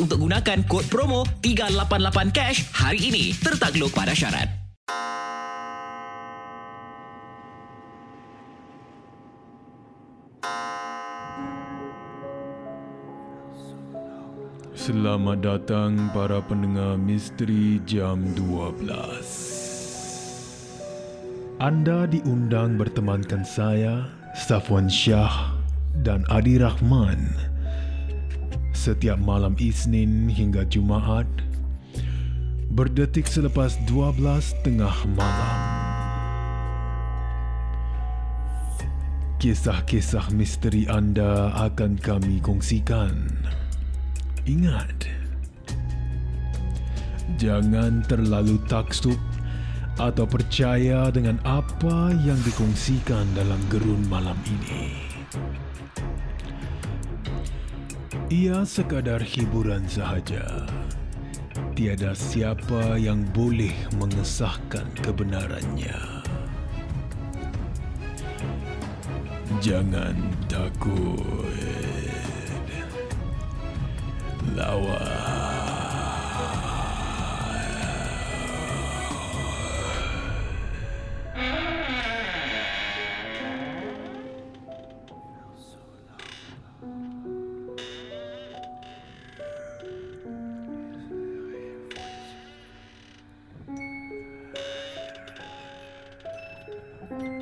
untuk gunakan kod promo 388 cash hari ini. Tertakluk pada syarat. Selamat datang para pendengar Misteri Jam 12. Anda diundang bertemankan saya, Safwan Shah dan Adi Rahman setiap malam Isnin hingga Jumaat berdetik selepas 12 tengah malam. Kisah-kisah misteri anda akan kami kongsikan. Ingat, jangan terlalu taksub atau percaya dengan apa yang dikongsikan dalam gerun malam ini. Ia sekadar hiburan sahaja. Tiada siapa yang boleh mengesahkan kebenarannya. Jangan takut. Lawan. Thank you.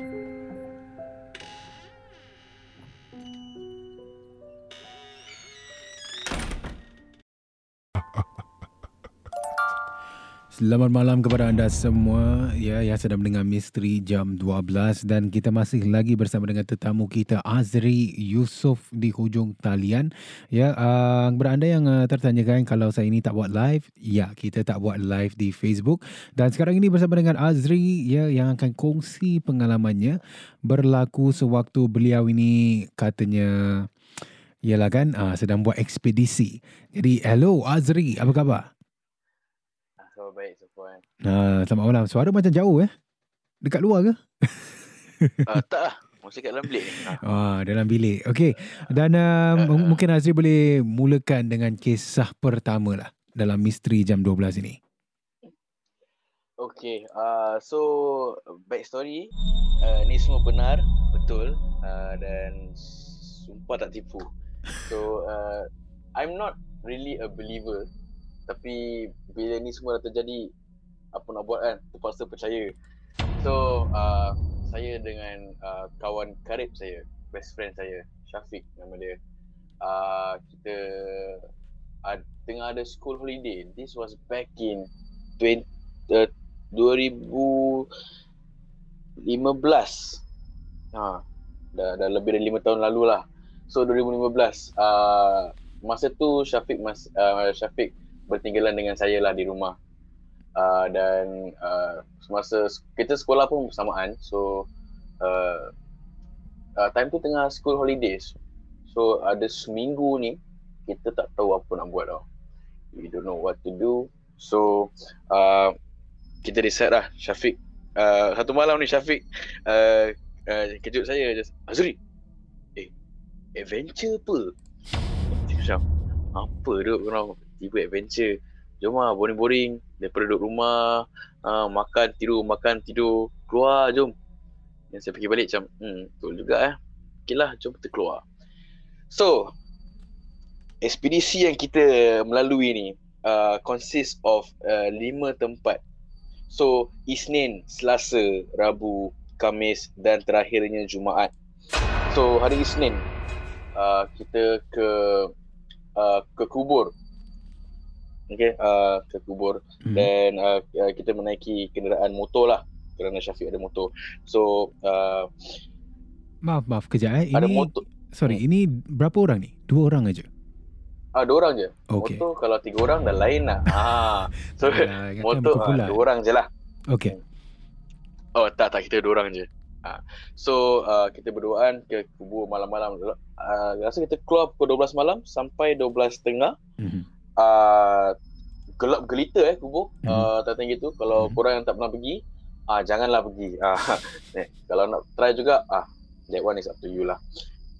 Selamat malam kepada anda semua ya yang sedang mendengar Misteri Jam 12 dan kita masih lagi bersama dengan tetamu kita Azri Yusof di hujung talian. Ya, uh, kepada anda yang uh, tertanyakan kalau saya ini tak buat live, ya kita tak buat live di Facebook dan sekarang ini bersama dengan Azri ya yang akan kongsi pengalamannya berlaku sewaktu beliau ini katanya Yalah kan uh, sedang buat ekspedisi. Jadi hello Azri, apa khabar? Uh, selamat malam. Suara macam jauh eh. Dekat luar ke? Uh, tak lah. Masih kat dalam bilik ni. Ah. Ah, dalam bilik. Okey. Dan uh, m- mungkin Azri boleh mulakan dengan kisah pertama lah dalam misteri jam 12 ini. Okay. Uh, so back story. Uh, ni semua benar. Betul. Uh, dan sumpah tak tipu. So uh, I'm not really a believer. Tapi bila ni semua dah terjadi. Apa nak buat kan. Terpaksa percaya. So uh, saya dengan uh, kawan karib saya. Best friend saya. Syafiq nama dia. Uh, kita uh, tengah ada school holiday. This was back in 20, uh, 2015. Ha, dah, dah lebih dari 5 tahun lalu lah. So 2015. Uh, masa tu Syafiq mas, uh, Syafiq bertinggalan dengan saya lah di rumah. Uh, dan uh, semasa kita sekolah pun bersamaan. So uh, uh, time tu tengah school holidays. So ada seminggu ni kita tak tahu apa nak buat tau. We don't know what to do. So uh, kita decide lah Syafiq uh, satu malam ni Syafiq uh, uh, kejut saya just Azri eh adventure apa macam apa duk kau tiba adventure jom lah boring-boring. Daripada duduk rumah uh, makan tidur makan tidur. Keluar jom. Dan saya pergi balik macam hmm betul juga eh. Okey lah jom kita keluar. So ekspedisi yang kita melalui ni uh, consist of uh, lima tempat. So Isnin, Selasa, Rabu, Kamis dan terakhirnya Jumaat. So hari Isnin uh, kita ke uh, ke kubur. Okay, uh, ke kubur Mhm. dan uh, uh, kita menaiki kenderaan motor lah kerana Syafiq ada motor. So uh, Maaf, maaf kejap eh. ada Ini motor sorry, ini berapa orang ni? Dua orang aja. Ah, dua orang je. Okey. Motor kalau tiga orang dah lain lah. Ah. So, ingatkan motor ah, berkumpulan. dua orang je lah. Okey. Oh, tak, tak. Kita dua orang je. Ah. So, uh, kita berduaan ke kubur malam-malam. Uh, rasa kita keluar pukul 12 malam sampai 12.30. Mhm. Uh, gelap gelita eh kubur. Mhm. Uh, tak gitu. Kalau Mhm. korang yang tak pernah pergi, ah janganlah pergi. Ah, eh, kalau nak try juga, ah that one is up to you lah.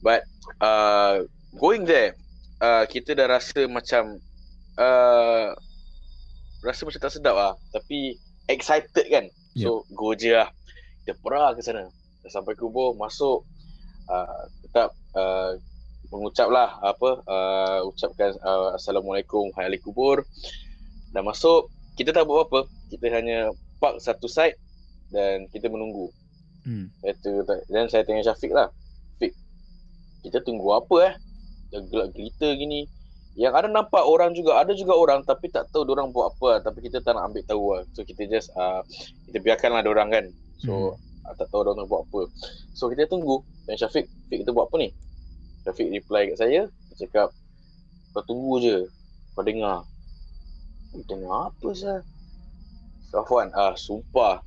But uh, going there, uh, kita dah rasa macam uh, rasa macam tak sedap ah. Tapi excited kan. So go je lah. Kita perah ke sana. Dah sampai kubur, masuk uh, tetap uh, mengucaplah apa uh, ucapkan uh, assalamualaikum hai ahli kubur. Dah masuk kita tak buat apa. Kita hanya park satu side dan kita menunggu. Hmm. itu dan saya tanya Syafiq lah. Syafiq kita tunggu apa eh? Dah gelap gelita gini. Yang ada nampak orang juga ada juga orang tapi tak tahu orang buat apa. Tapi kita tak nak ambil tahu lah. So kita just uh, kita biarkanlah orang kan. So uh, tak tahu orang buat apa. So kita tunggu. Dan Syafiq Syafiq kita buat apa ni Syafiq reply kat saya dia cakap kau tunggu je kau dengar. Eh, dengar apa sah Safwan ah sumpah.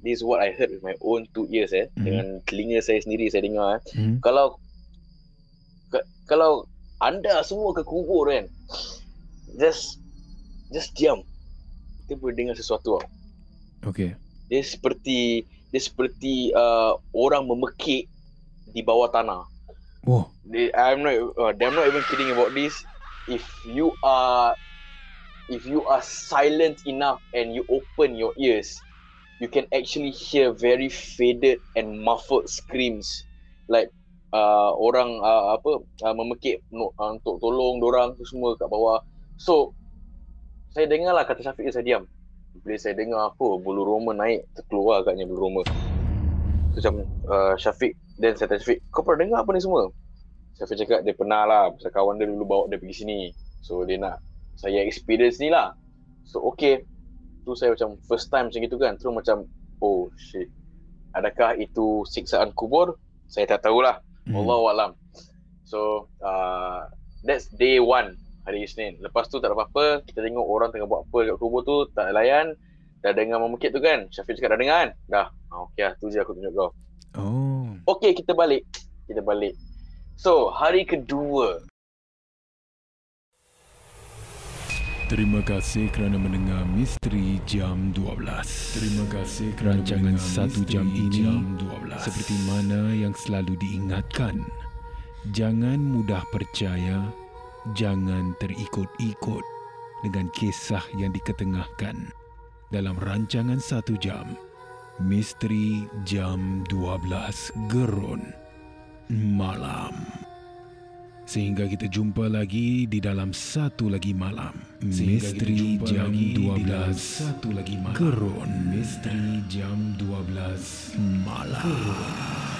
This is what I heard with my own two ears eh. Mhm. dengan telinga saya sendiri saya dengar eh. Hmm. kalau ka- kalau anda semua ke kubur kan just just diam. Kita boleh dengar sesuatu tau. Okey. dia seperti dia seperti uh, orang memekik di bawah tanah Oh. they, I'm not uh, I'm not even kidding about this. If you are if you are silent enough and you open your ears you can actually hear very faded and muffled screams. Like uh, orang uh, apa uh, memekik no, uh, untuk tolong orang tu semua kat bawah. So saya dengar lah kata Syafiq saya diam. Bila saya dengar apa bulu roma naik terkeluar agaknya bulu roma. So, macam uh, Syafiq dan saya tanya Syafiq kau pernah dengar apa ni semua Syafiq cakap dia pernah lah pasal kawan dia dulu bawa dia pergi sini so dia nak saya experience ni lah so okay tu saya macam first time macam gitu kan terus macam oh shit adakah itu siksaan kubur saya tak tahulah Hmm. Allah alam. So uh, that's day one hari Isnin. Lepas tu tak ada apa-apa. Kita tengok orang tengah buat apa dekat kubur tu. Tak layan. Dah dengar memekik tu kan. Syafiq cakap dah dengar kan? Dah. Ah, okay lah. Tu je aku tunjuk kau. Oh. Okay kita balik. Kita balik. So hari kedua. Terima kasih kerana mendengar Misteri Jam 12. Terima kasih kerana rancangan satu jam ini jam 12. seperti mana yang selalu diingatkan. Jangan mudah percaya, jangan terikut-ikut dengan kisah yang diketengahkan dalam rancangan satu jam. Misteri Jam 12 Gerun Malam. Sehingga kita jumpa lagi di dalam satu lagi malam. Misteri jam 12 satu lagi malam. Gerun. Misteri jam 12 malam. Gerun.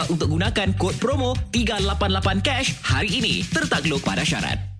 untuk gunakan kod promo 388 cash hari ini. Tertakluk pada syarat.